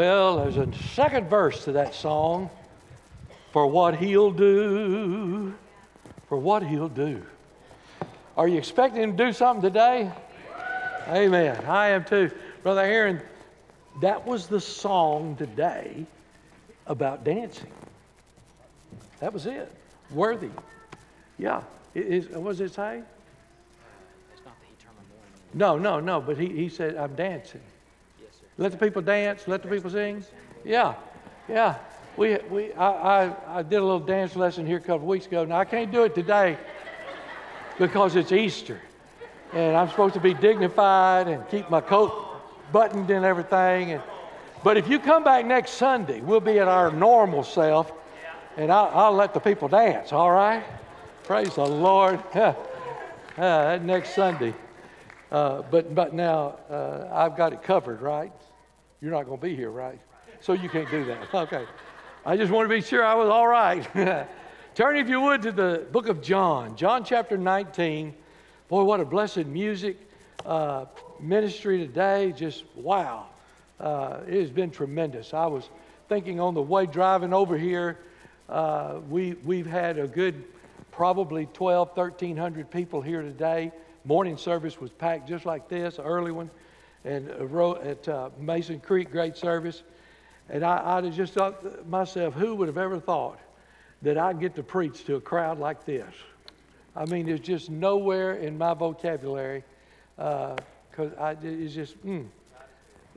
Well, there's a second verse to that song. For what he'll do, for what he'll do. Are you expecting him to do something today? Amen. I am too. Brother Aaron, that was the song today about dancing. That was it. Worthy. Yeah. It is, what does it say? It's not the heat term morning. No, no, no. But he, he said, I'm dancing. Let the people dance. Let the people sing. Yeah, yeah. We, we, I, I, I did a little dance lesson here a couple of weeks ago. Now I can't do it today because it's Easter, and I'm supposed to be dignified and keep my coat buttoned and everything. And, but if you come back next Sunday, we'll be at our normal self, and I'll, I'll let the people dance. All right? Praise the Lord. Uh, next Sunday. Uh, but, but now uh, I've got it covered, right? You're not going to be here, right? So you can't do that. Okay. I just want to be sure I was all right. Turn, if you would, to the book of John, John chapter 19. Boy, what a blessed music uh, ministry today. Just wow. Uh, it has been tremendous. I was thinking on the way driving over here, uh, we, we've had a good probably 12, 1,300 people here today. Morning service was packed just like this, early one, and row at uh, Mason Creek, great service. And I, I just thought myself, who would have ever thought that I'd get to preach to a crowd like this? I mean, there's just nowhere in my vocabulary because I it's just, mm,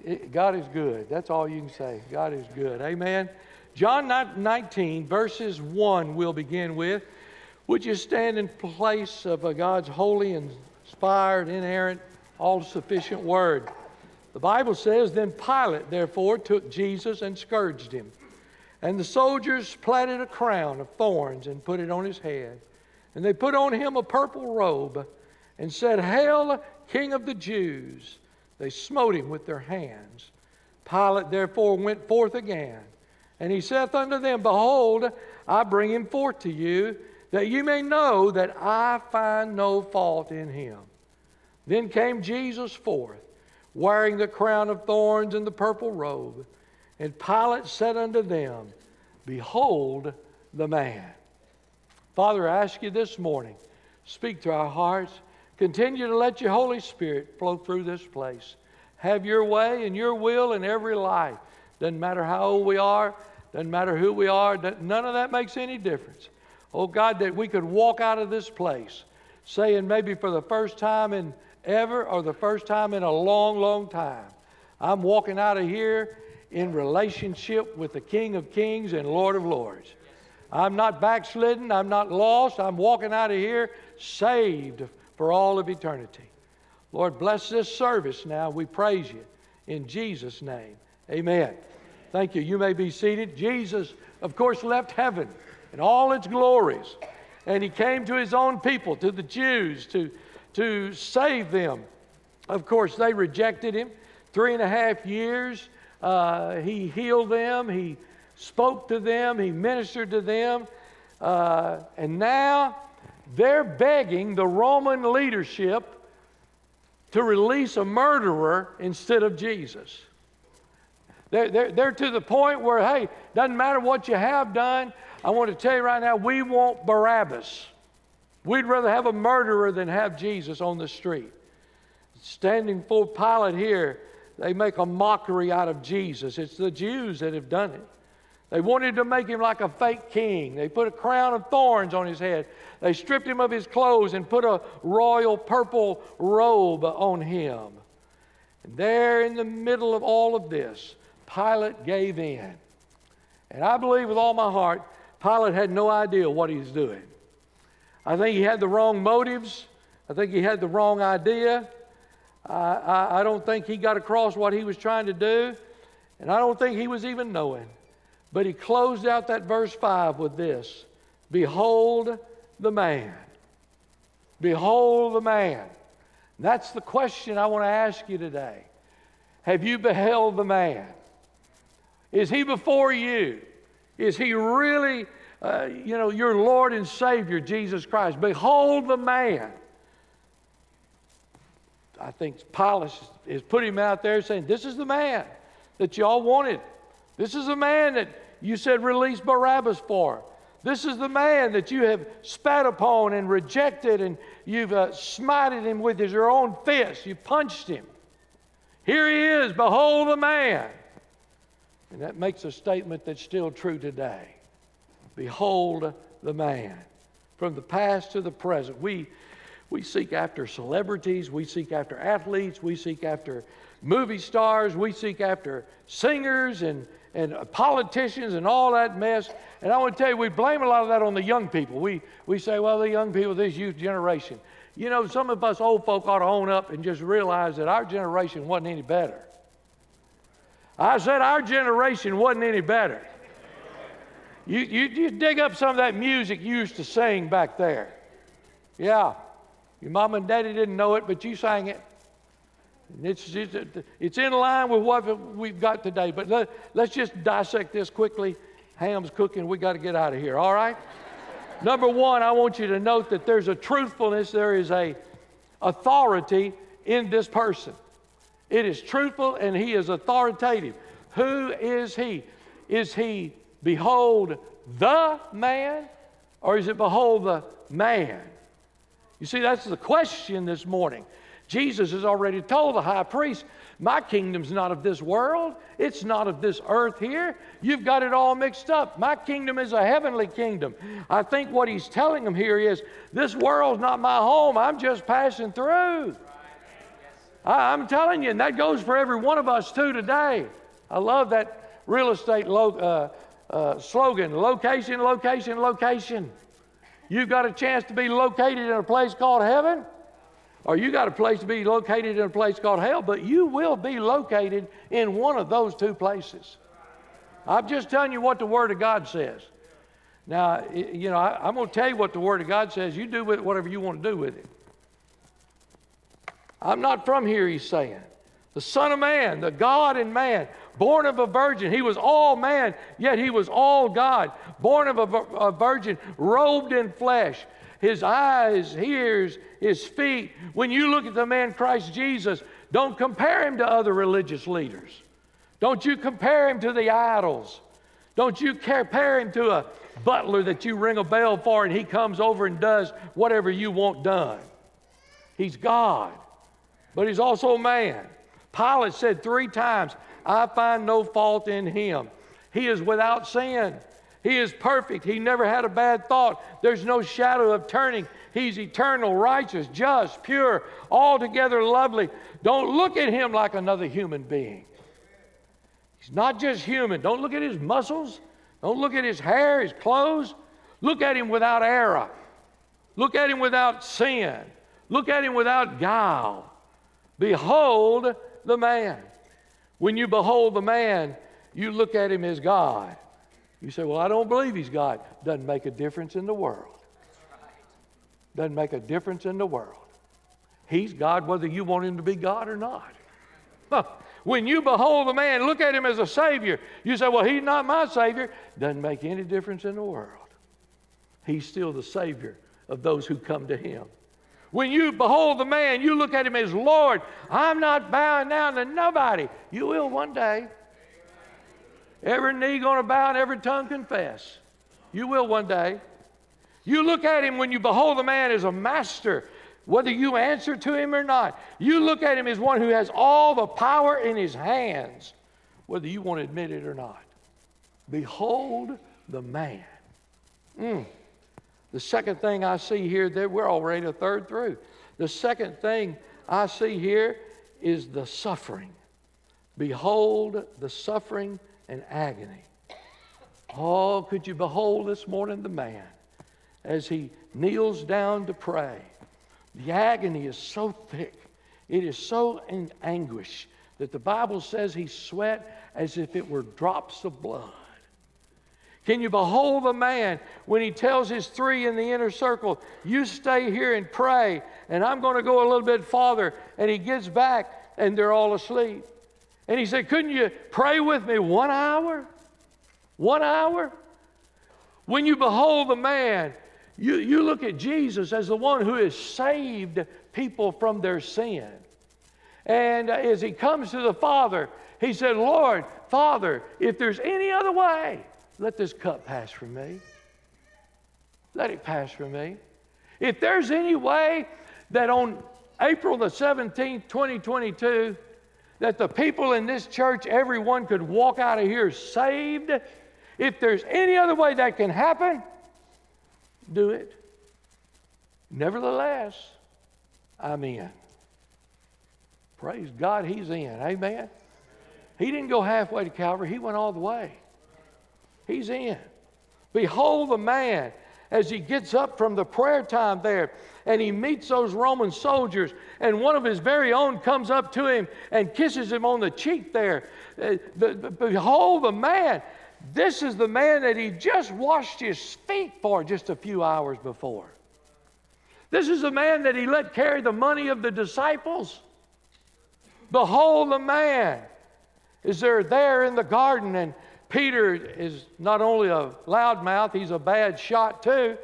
it, God is good. That's all you can say. God is good. Amen. John 19, verses 1, we'll begin with. Would you stand in place of uh, God's holy, inspired, inerrant, all sufficient word? The Bible says, Then Pilate, therefore, took Jesus and scourged him. And the soldiers platted a crown of thorns and put it on his head. And they put on him a purple robe and said, Hail, King of the Jews! They smote him with their hands. Pilate therefore went forth again, and he saith unto them, Behold, I bring him forth to you, that you may know that I find no fault in him. Then came Jesus forth wearing the crown of thorns and the purple robe. And Pilate said unto them, Behold the man. Father, I ask you this morning, speak to our hearts. Continue to let your Holy Spirit flow through this place. Have your way and your will in every life. Doesn't matter how old we are, doesn't matter who we are, none of that makes any difference. Oh God, that we could walk out of this place saying maybe for the first time in ever or the first time in a long, long time. I'm walking out of here in relationship with the King of Kings and Lord of Lords. I'm not backslidden. I'm not lost. I'm walking out of here saved for all of eternity. Lord, bless this service now. We praise you in Jesus' name. Amen. Thank you. You may be seated. Jesus, of course, left heaven in all its glories, and he came to his own people, to the Jews, to to save them. Of course, they rejected him. Three and a half years, uh, he healed them, he spoke to them, he ministered to them. Uh, and now they're begging the Roman leadership to release a murderer instead of Jesus. They're, they're, they're to the point where, hey, doesn't matter what you have done. I want to tell you right now, we want Barabbas. We'd rather have a murderer than have Jesus on the street. Standing for Pilate here, they make a mockery out of Jesus. It's the Jews that have done it. They wanted to make him like a fake king. They put a crown of thorns on his head. They stripped him of his clothes and put a royal purple robe on him. And there in the middle of all of this, Pilate gave in. And I believe with all my heart, Pilate had no idea what he was doing. I think he had the wrong motives. I think he had the wrong idea. I, I, I, don't think he got across what he was trying to do, and I don't think he was even knowing. But he closed out that verse 5 with this Behold the man. Behold the man. That's the question I want to ask you today. Have you beheld the man? Is he before you? Is he really uh, you know, your Lord and Savior, Jesus Christ. Behold the man. I think Pilate is putting him out there saying, This is the man. that y'all wanted. This is the man that you said release Barabbas for. This is the man that you have spat upon and rejected, and you've uh, smited him with your own fist. You punched him. Here he is, behold the man. And that makes a statement that's still true today. Behold the man. From the past to the present, we, we seek after celebrities, we seek after athletes, we seek after movie stars, we seek after singers and, and politicians and all that mess. And I want to tell you, we blame a lot of that on the young people. We, we say, well, the young people, this youth generation. You know, some of us old folk ought to own up and just realize that our generation wasn't any better. I said our generation wasn't any better. You, you, you dig up some of that music you used to sing back there. Yeah. Your mom and daddy didn't know it, but you sang it. It's, it's, it's in line with what we've got today. But let, let's just dissect this quickly. Ham's cooking. We got to get out of here, all right? Number one, I want you to note that there's a truthfulness, there is a authority in this person. It is truthful and he is authoritative. Who is he? Is he behold the man or is it behold the man? You see, that's the question this morning. Jesus has already told the high priest, My kingdom's not of this world. It's not of this earth here. You've got it all mixed up. My kingdom is a heavenly kingdom. I think what he's telling them here is, This world's not my home. I'm just passing through. I, am telling you, and that goes for every one of us too today. I love that real estate lo- uh, uh, slogan location, location, location. You've got a chance to be located in a place called heaven or you got a place to be located in a place called hell, but you will be located in one of those two places. I'm just telling you what the Word of God says. Now, you know, I, am going to tell you what the Word of God says. You do with it whatever you want to do with it. I'm not from here, he's saying. The Son of Man, the God and man, born of a virgin. He was all man, yet he was all God. Born of a, a virgin, robed in flesh his eyes, ears, his feet. When you look at the man Christ Jesus, don't compare him to other religious leaders. Don't you compare him to the idols. Don't you compare him to a butler that you ring a bell for and he comes over and does whatever you want done. He's God, but he's also man. Pilate said three times, I find no fault in him. He is without sin. He is perfect. He never had a bad thought. There's no shadow of turning. He's eternal, righteous, just, pure, altogether lovely. Don't look at him like another human being. He's not just human. Don't look at his muscles. Don't look at his hair, his clothes. Look at him without error. Look at him without sin. Look at him without guile. Behold the man. When you behold the man, you look at him as God. You say, Well, I don't believe he's God. Doesn't make a difference in the world. Doesn't make a difference in the world. He's God whether you want him to be God or not. When you behold the man, look at him as a Savior. You say, Well, he's not my Savior. Doesn't make any difference in the world. He's still the Savior of those who come to him. When you behold the man, you look at him as Lord. I'm not bowing down to nobody. You will one day. Every knee going to bow and every tongue confess. You will one day. You look at him when you behold the man as a master, whether you answer to him or not. You look at him as one who has all the power in his hands, whether you want to admit it or not. Behold the man. Mm. The second thing I see here, that we're already a third through. The second thing I see here is the suffering. Behold the suffering and agony. Oh, could you behold this morning the man as he kneels down to pray? The agony is so thick, it is so in anguish that the Bible says he sweat as if it were drops of blood. Can you behold the man when he tells his three in the inner circle, You stay here and pray, and I'm going to go a little bit farther? And he gets back, and they're all asleep. And he said, Couldn't you pray with me one hour? One hour? When you behold the man, you, you look at Jesus as the one who has saved people from their sin. And uh, as he comes to the Father, He said, Lord, Father, if there's any other way, let this cup pass from me. Let it pass from me. If there's any way that on April the 17th, 2022, that the people in this church, everyone could walk out of here saved, if there's any other way that can happen, do it. Nevertheless, I'm in. Praise God, He's in. Amen. He didn't go halfway to Calvary, He went all the way. He's in. Behold the man as he gets up from the prayer time there and he meets those Roman soldiers, and one of his very own comes up to him and kisses him on the cheek there. Uh, behold the man. This is the man that he just washed his feet for just a few hours before. This is the man that he let carry the money of the disciples. Behold the man. Is there there in the garden and Peter is not only a loudmouth, he's a bad shot too.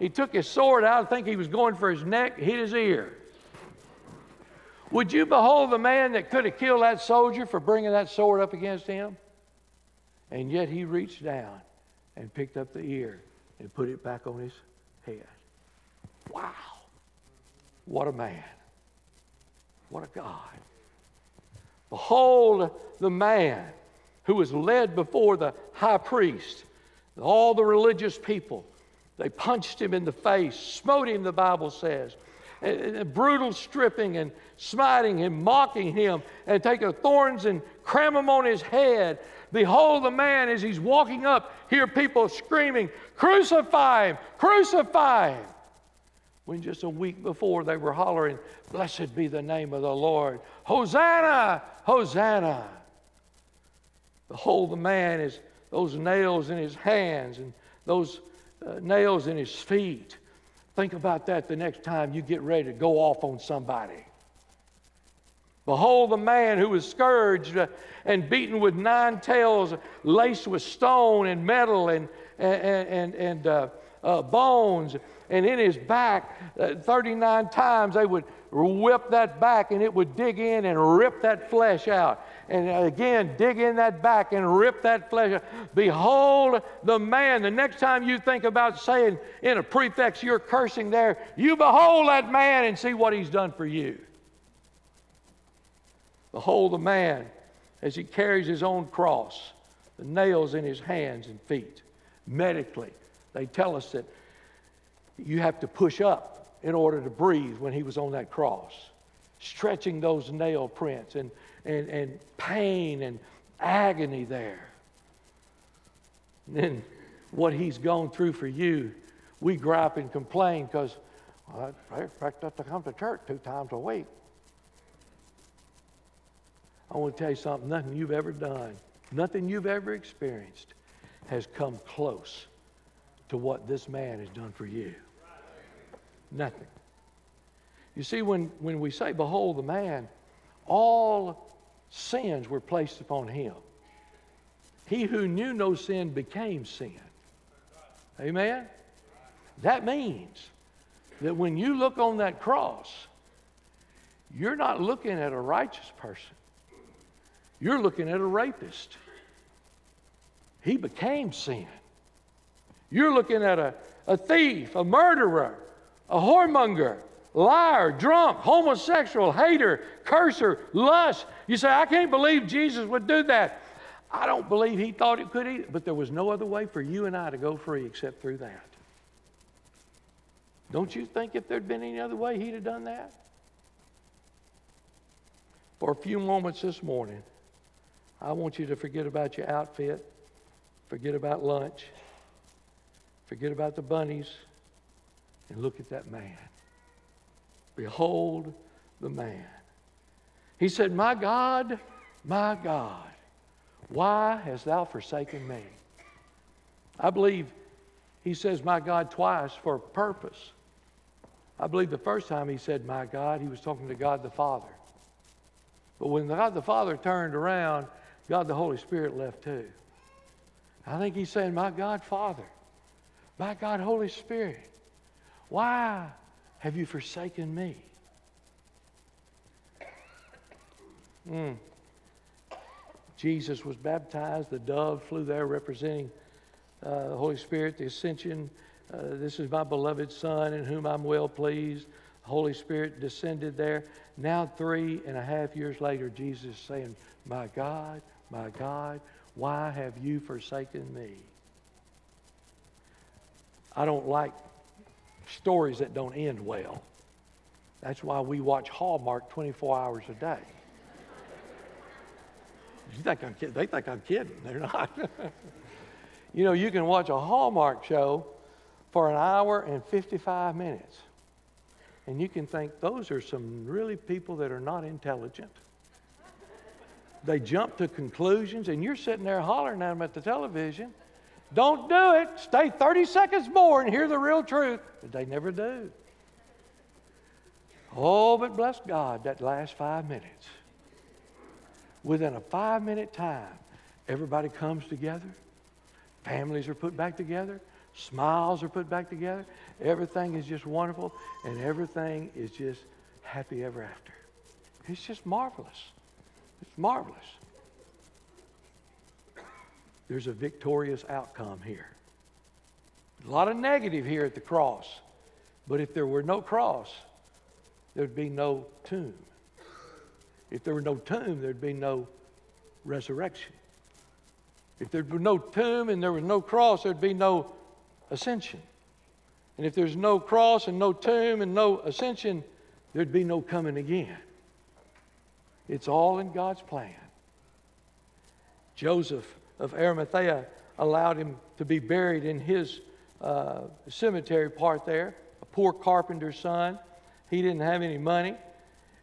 He took his sword out, I think he was going for his neck, hit his ear. Would you behold the man that could have killed that soldier for bringing that sword up against him? And yet he reached down and picked up the ear and put it back on his head. Wow. What a man. What a God. Behold the man who was led before the high priest, all the religious people. They punched him in the face, smote him, the Bible says. And, and brutal stripping and smiting him, mocking him, and taking thorns and cram them on his head. Behold the man as he's walking up, hear people screaming, Crucify him! Crucify him! When just a week before they were hollering, Blessed be the name of the Lord! Hosanna! Hosanna! Behold, the man is those nails in his hands and those uh, nails in his feet. Think about that the next time you get ready to go off on somebody. Behold, the man who was scourged uh, and beaten with nine tails, laced with stone and metal and, and, and, and uh, uh, bones. And in his back, uh, 39 times they would whip that back and it would dig in and rip that flesh out and again dig in that back and rip that flesh. Behold the man. The next time you think about saying in a prefix you're cursing there, you behold that man and see what he's done for you. Behold the man as he carries his own cross, the nails in his hands and feet. Medically, they tell us that you have to push up in order to breathe when he was on that cross, stretching those nail prints and and, and pain and agony there. And then what he's gone through for you, we gripe and complain because well, I expect us to come to church two times a week. I want to tell you something nothing you've ever done, nothing you've ever experienced has come close to what this man has done for you. Nothing. You see, when, when we say, Behold the man, all sins were placed upon him. He who knew no sin became sin. Amen? That means that when you look on that cross, you're not looking at a righteous person, you're looking at a rapist. He became sin. You're looking at a, a thief, a murderer, a whoremonger, liar, drunk, homosexual, hater, curser, lust. You say, I can't believe Jesus would do that. I don't believe he thought it could either, but there was no other way for you and I to go free except through that. Don't you think if there'd been any other way, he'd have done that? For a few moments this morning, I want you to forget about your outfit, forget about lunch, forget about the bunnies, and look at that man. Behold the man. He said, My God, my God, why hast thou forsaken me? I believe he says, My God, twice for a purpose. I believe the first time he said, My God, he was talking to God the Father. But when God the Father turned around, God the Holy Spirit left too. I think he's saying, My God, Father, my God, Holy Spirit, why have you forsaken me? Mm. Jesus was baptized. The dove flew there representing uh, the Holy Spirit, the ascension. Uh, this is my beloved Son in whom I'm well pleased. The Holy Spirit descended there. Now, three and a half years later, Jesus is saying, My God, my God, why have you forsaken me? I don't like stories that don't end well. That's why we watch Hallmark 24 hours a day. You think I'm kidding? They think I'm kidding. They're not. you know, you can watch a Hallmark show for an hour and 55 minutes. And you can think those are some really people that are not intelligent. They jump to conclusions, and you're sitting there hollering at them at the television. Don't do it. Stay 30 seconds more and hear the real truth. But they never do. Oh, but bless God, that last five minutes. Within a five minute time, everybody comes together. Families are put back together. Smiles are put back together. Everything is just wonderful, and everything is just happy ever after. It's just marvelous. It's marvelous. There's a victorious outcome here. A lot of negative here at the cross. But if there were no cross, there'd be no tomb. If there were no tomb, there'd be no resurrection. If there were no tomb and there was no cross, there'd be no ascension. And if there's no cross and no tomb and no ascension, there'd be no coming again. It's all in God's plan. Joseph of Arimathea allowed him to be buried in his uh, cemetery part there, a poor carpenter's son. He didn't have any money.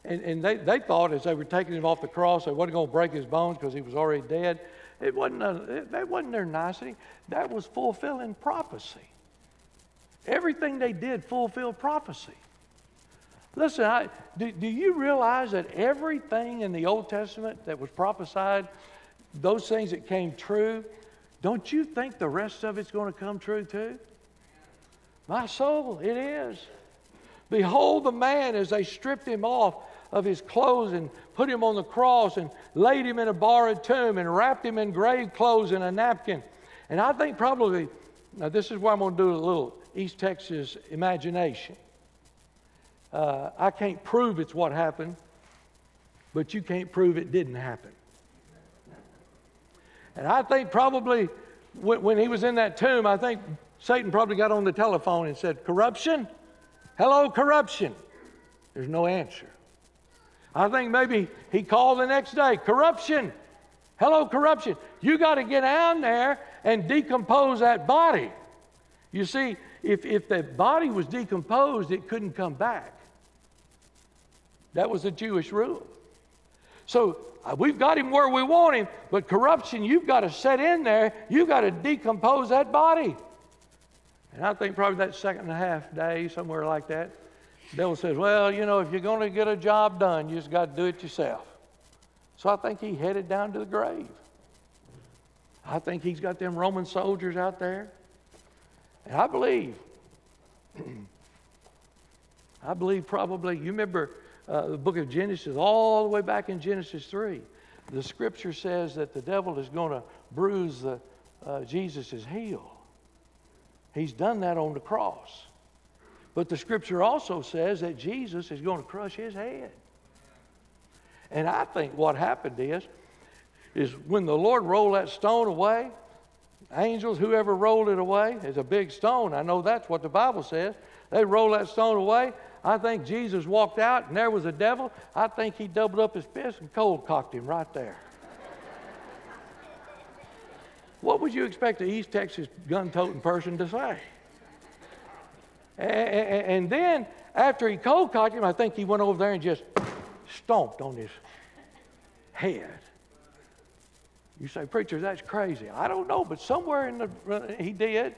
And, and they, they thought as they were taking him off the cross, they wasn't going to break his bones because he was already dead. It wasn't, a, that wasn't their nicety. That was fulfilling prophecy. Everything they did fulfilled prophecy. Listen, I, do, do you realize that everything in the Old Testament that was prophesied, those things that came true, don't you think the rest of it's going to come true too? My soul, it is. Behold the man as they stripped him off of his clothes and put him on the cross and laid him in a borrowed tomb and wrapped him in grave clothes and a napkin. And I think probably, now this is where I'm going to do a little East Texas imagination. Uh, I can't prove it's what happened, but you can't prove it didn't happen. And I think probably when, when he was in that tomb, I think Satan probably got on the telephone and said, Corruption? Hello, corruption. There's no answer. I think maybe he called the next day, Corruption. Hello, corruption. You got to get down there and decompose that body. You see, if, if the body was decomposed, it couldn't come back. That was a Jewish rule. So uh, we've got him where we want him, but corruption, you've got to set in there. You've got to decompose that body. And I think probably that second and a half day, somewhere like that, devil says, Well, you know, if you're going to get a job done, you just got to do it yourself. So I think he headed down to the grave. I think he's got them Roman soldiers out there. And I believe, I believe probably, you remember uh, the book of Genesis, all the way back in Genesis 3, the scripture says that the devil is going to bruise uh, Jesus' heel. He's done that on the cross. But the scripture also says that Jesus is going to crush his head. And I think what happened is, is when the Lord rolled that stone away, angels, whoever rolled it away, is a big stone. I know that's what the Bible says. They rolled that stone away. I think Jesus walked out and there was a devil. I think he doubled up his fist and cold cocked him right there. what would you expect an East Texas gun toting person to say? And then after he cold cocked him, I think he went over there and just stomped on his head. You say, preacher, that's crazy. I don't know, but somewhere in the he did.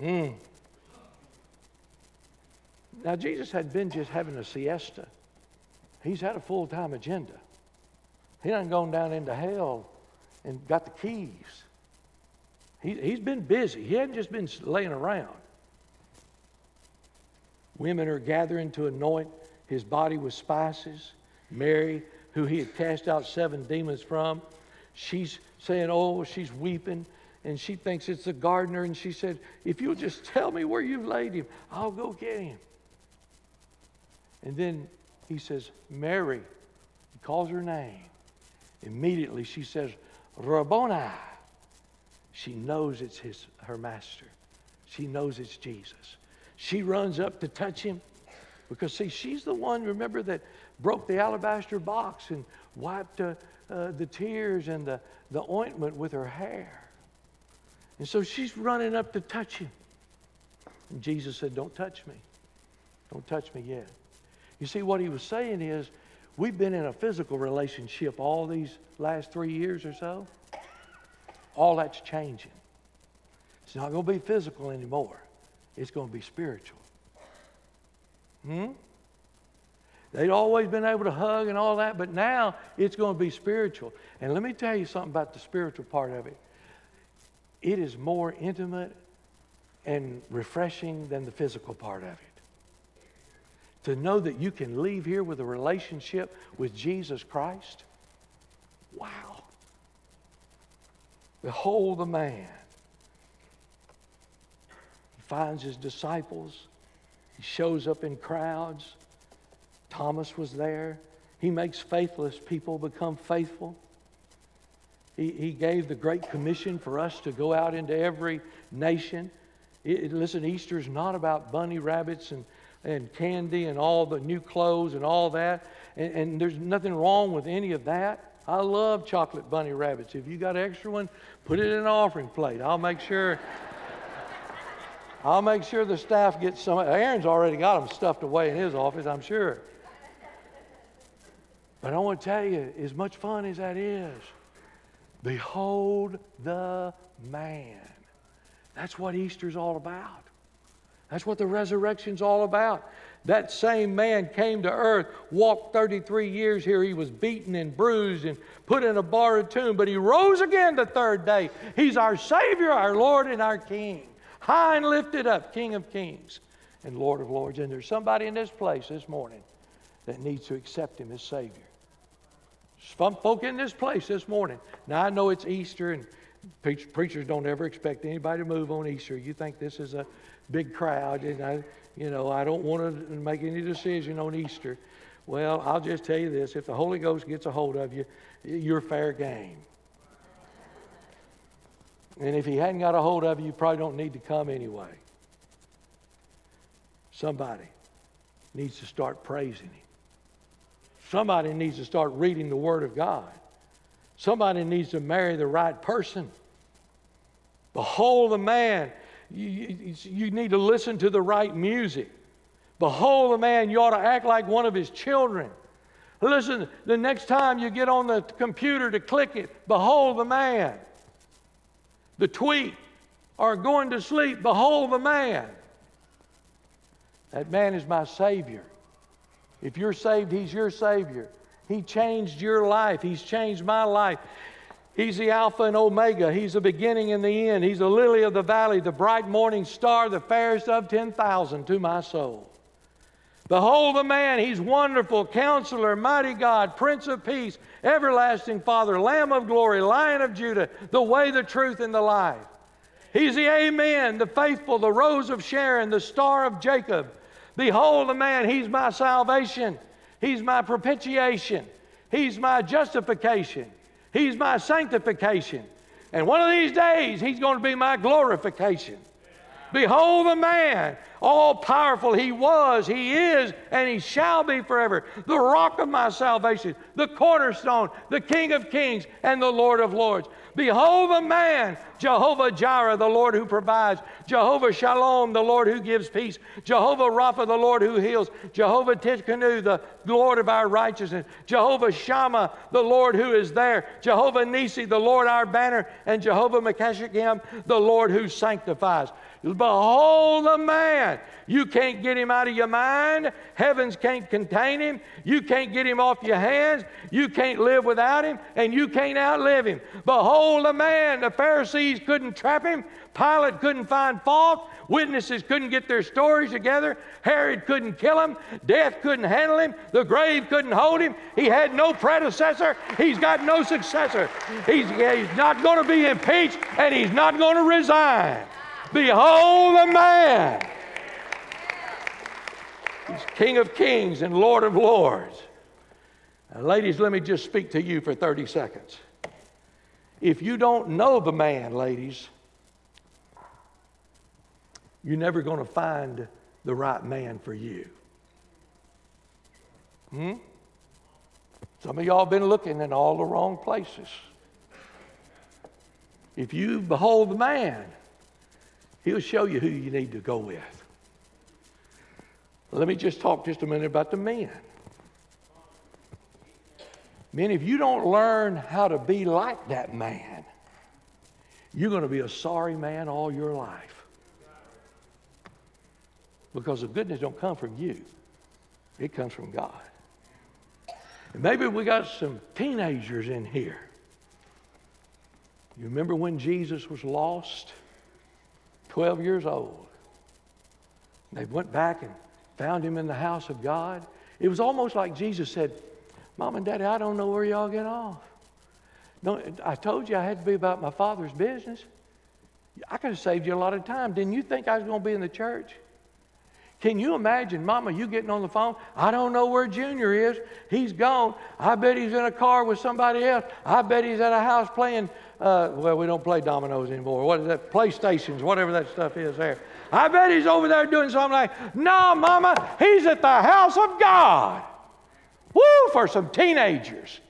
Mm. Now Jesus had been just having a siesta. He's had a full time agenda. He done gone down into hell and got the keys. He, he's been busy. He hadn't just been laying around. Women are gathering to anoint his body with spices. Mary, who he had cast out seven demons from. She's saying, Oh, she's weeping, and she thinks it's the gardener. And she said, If you'll just tell me where you've laid him, I'll go get him. And then he says, Mary. He calls her name. Immediately she says, Rabboni. She knows it's his, her master. She knows it's Jesus. She runs up to touch him because, see, she's the one, remember, that broke the alabaster box and wiped uh, uh, the tears and the, the ointment with her hair. And so she's running up to touch him. And Jesus said, Don't touch me. Don't touch me yet. You see, what he was saying is, we've been in a physical relationship all these last three years or so. All that's changing. It's not going to be physical anymore, it's going to be spiritual. Hmm? They'd always been able to hug and all that, but now it's going to be spiritual. And let me tell you something about the spiritual part of it. It is more intimate and refreshing than the physical part of it. To know that you can leave here with a relationship with Jesus Christ, wow. Behold the man. He finds his disciples. He shows up in crowds. Thomas was there. He makes faithless people become faithful. He, he gave the Great Commission for us to go out into every nation. It, it- listen, Easter is not about bunny rabbits and, and candy and all the new clothes and all that. And, and there's nothing wrong with any of that. I love chocolate bunny rabbits. If you got an extra one, put it in an offering plate. I'll make sure. I'll make sure the staff gets some. Aaron's already got them stuffed away in his office, I'm sure. But I want to tell you, as much fun as that is, behold the man. That's what Easter's all about. That's what the resurrection's all about. That same man came to earth, walked 33 years here. He was beaten and bruised and put in a borrowed tomb, but he rose again the third day. He's our Savior, our Lord, and our King. High and lifted up, King of kings and Lord of lords. And there's somebody in this place this morning that needs to accept him as Savior. Some folk in this place this morning. Now, I know it's Easter, and preachers don't ever expect anybody to move on Easter. You think this is a big crowd, and I, you know, I don't want to make any decision on Easter. Well, I'll just tell you this if the Holy Ghost gets a hold of you, you're fair game. And if he hadn't got a hold of you, you probably don't need to come anyway. Somebody needs to start praising him. Somebody needs to start reading the Word of God. Somebody needs to marry the right person. Behold the man. You, you, you need to listen to the right music. Behold the man. You ought to act like one of his children. Listen, the next time you get on the computer to click it, behold the man. The tweet or going to sleep, behold the man. That man is my Savior. If you're saved, He's your Savior. He changed your life, He's changed my life. He's the Alpha and Omega. He's the beginning and the end. He's the lily of the valley, the bright morning star, the fairest of 10,000 to my soul. Behold the man, he's wonderful, counselor, mighty God, Prince of Peace, everlasting Father, Lamb of glory, Lion of Judah, the way, the truth, and the life. He's the Amen, the faithful, the rose of Sharon, the star of Jacob. Behold the man, he's my salvation, he's my propitiation, he's my justification, he's my sanctification. And one of these days, he's going to be my glorification. Behold the man, all powerful he was, he is, and he shall be forever. The rock of my salvation, the cornerstone, the King of kings, and the Lord of lords. Behold the man, Jehovah Jireh, the Lord who provides, Jehovah Shalom, the Lord who gives peace, Jehovah Rapha, the Lord who heals, Jehovah Tsidkenu, the Lord of our righteousness, Jehovah Shammah, the Lord who is there, Jehovah Nisi, the Lord our banner, and Jehovah Mekashichem, the Lord who sanctifies. Behold the man. You can't get him out of your mind. Heavens can't contain him. You can't get him off your hands. You can't live without him, and you can't outlive him. Behold the man. The Pharisees couldn't trap him. Pilate couldn't find fault. Witnesses couldn't get their stories together. Herod couldn't kill him. Death couldn't handle him. The grave couldn't hold him. He had no predecessor. He's got no successor. He's, he's not going to be impeached and he's not going to resign. Behold the man. He's King of kings and Lord of lords. Ladies, let me just speak to you for 30 seconds. If you don't know the man, ladies, you're never going to find the right man for you. Hmm? Some of y'all been looking in all the wrong places. If you behold the man, he'll show you who you need to go with. Let me just talk just a minute about the men. Men, if you don't learn how to be like that man, you're going to be a sorry man all your life. Because the goodness don't come from you. It comes from God. And maybe we got some teenagers in here. You remember when Jesus was lost? 12 years old. They went back and found him in the house of God. It was almost like Jesus said, Mom and Daddy, I don't know where y'all get off. No, I told you I had to be about my father's business. I could have saved you a lot of time. Didn't you think I was going to be in the church? Can you imagine, Mama, you getting on the phone? I don't know where Junior is. He's gone. I bet he's in a car with somebody else. I bet he's at a house playing, uh, well, we don't play dominoes anymore. What is that? PlayStations, whatever that stuff is there. I bet he's over there doing something like, no, Mama, he's at the house of God. Woo, for some teenagers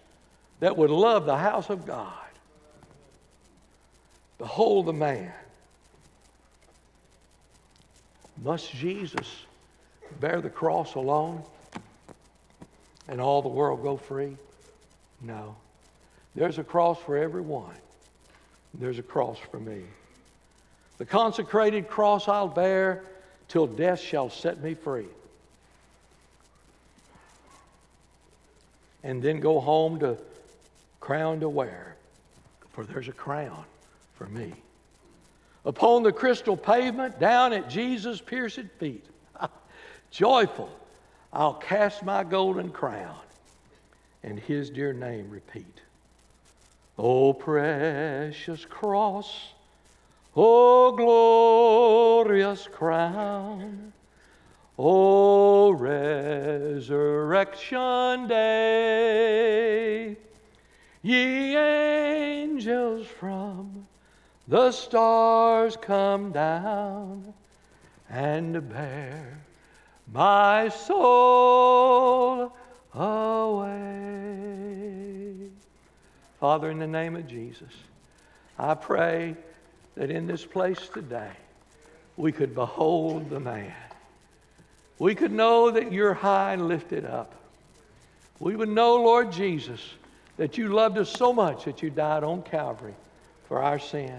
that would love the house of God. Behold the man. Must Jesus bear the cross alone and all the world go free? No. There's a cross for everyone. There's a cross for me. The consecrated cross I'll bear till death shall set me free. And then go home to crown to wear, for there's a crown for me upon the crystal pavement down at Jesus' pierced feet. Joyful, I'll cast my golden crown and his dear name repeat. O precious cross, O glorious crown, O resurrection day, ye angels from the stars come down and bear my soul away. Father, in the name of Jesus, I pray that in this place today we could behold the man. We could know that you're high and lifted up. We would know, Lord Jesus, that you loved us so much that you died on Calvary for our sin.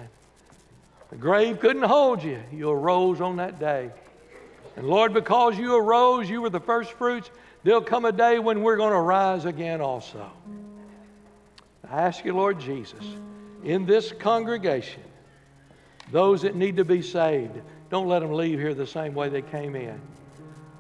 The grave couldn't hold you. You arose on that day. And Lord, because you arose, you were the first fruits, there'll come a day when we're going to rise again also. I ask you, Lord Jesus, in this congregation, those that need to be saved, don't let them leave here the same way they came in.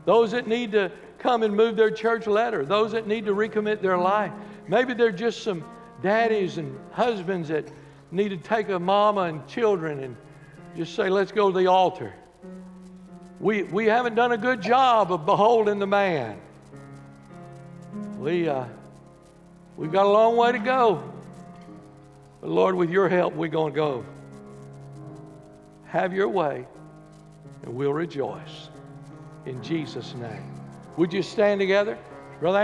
Those that need to come and move their church letter, those that need to recommit their life. Maybe they're just some daddies and husbands that need to take a mama and children and just say, let's go to the altar. We, we haven't done a good job of beholding the man. We, uh, we've got a long way to go. But Lord, with your help, we're going to go. Have your way, and we'll rejoice. In Jesus' name. Would you stand together? Brother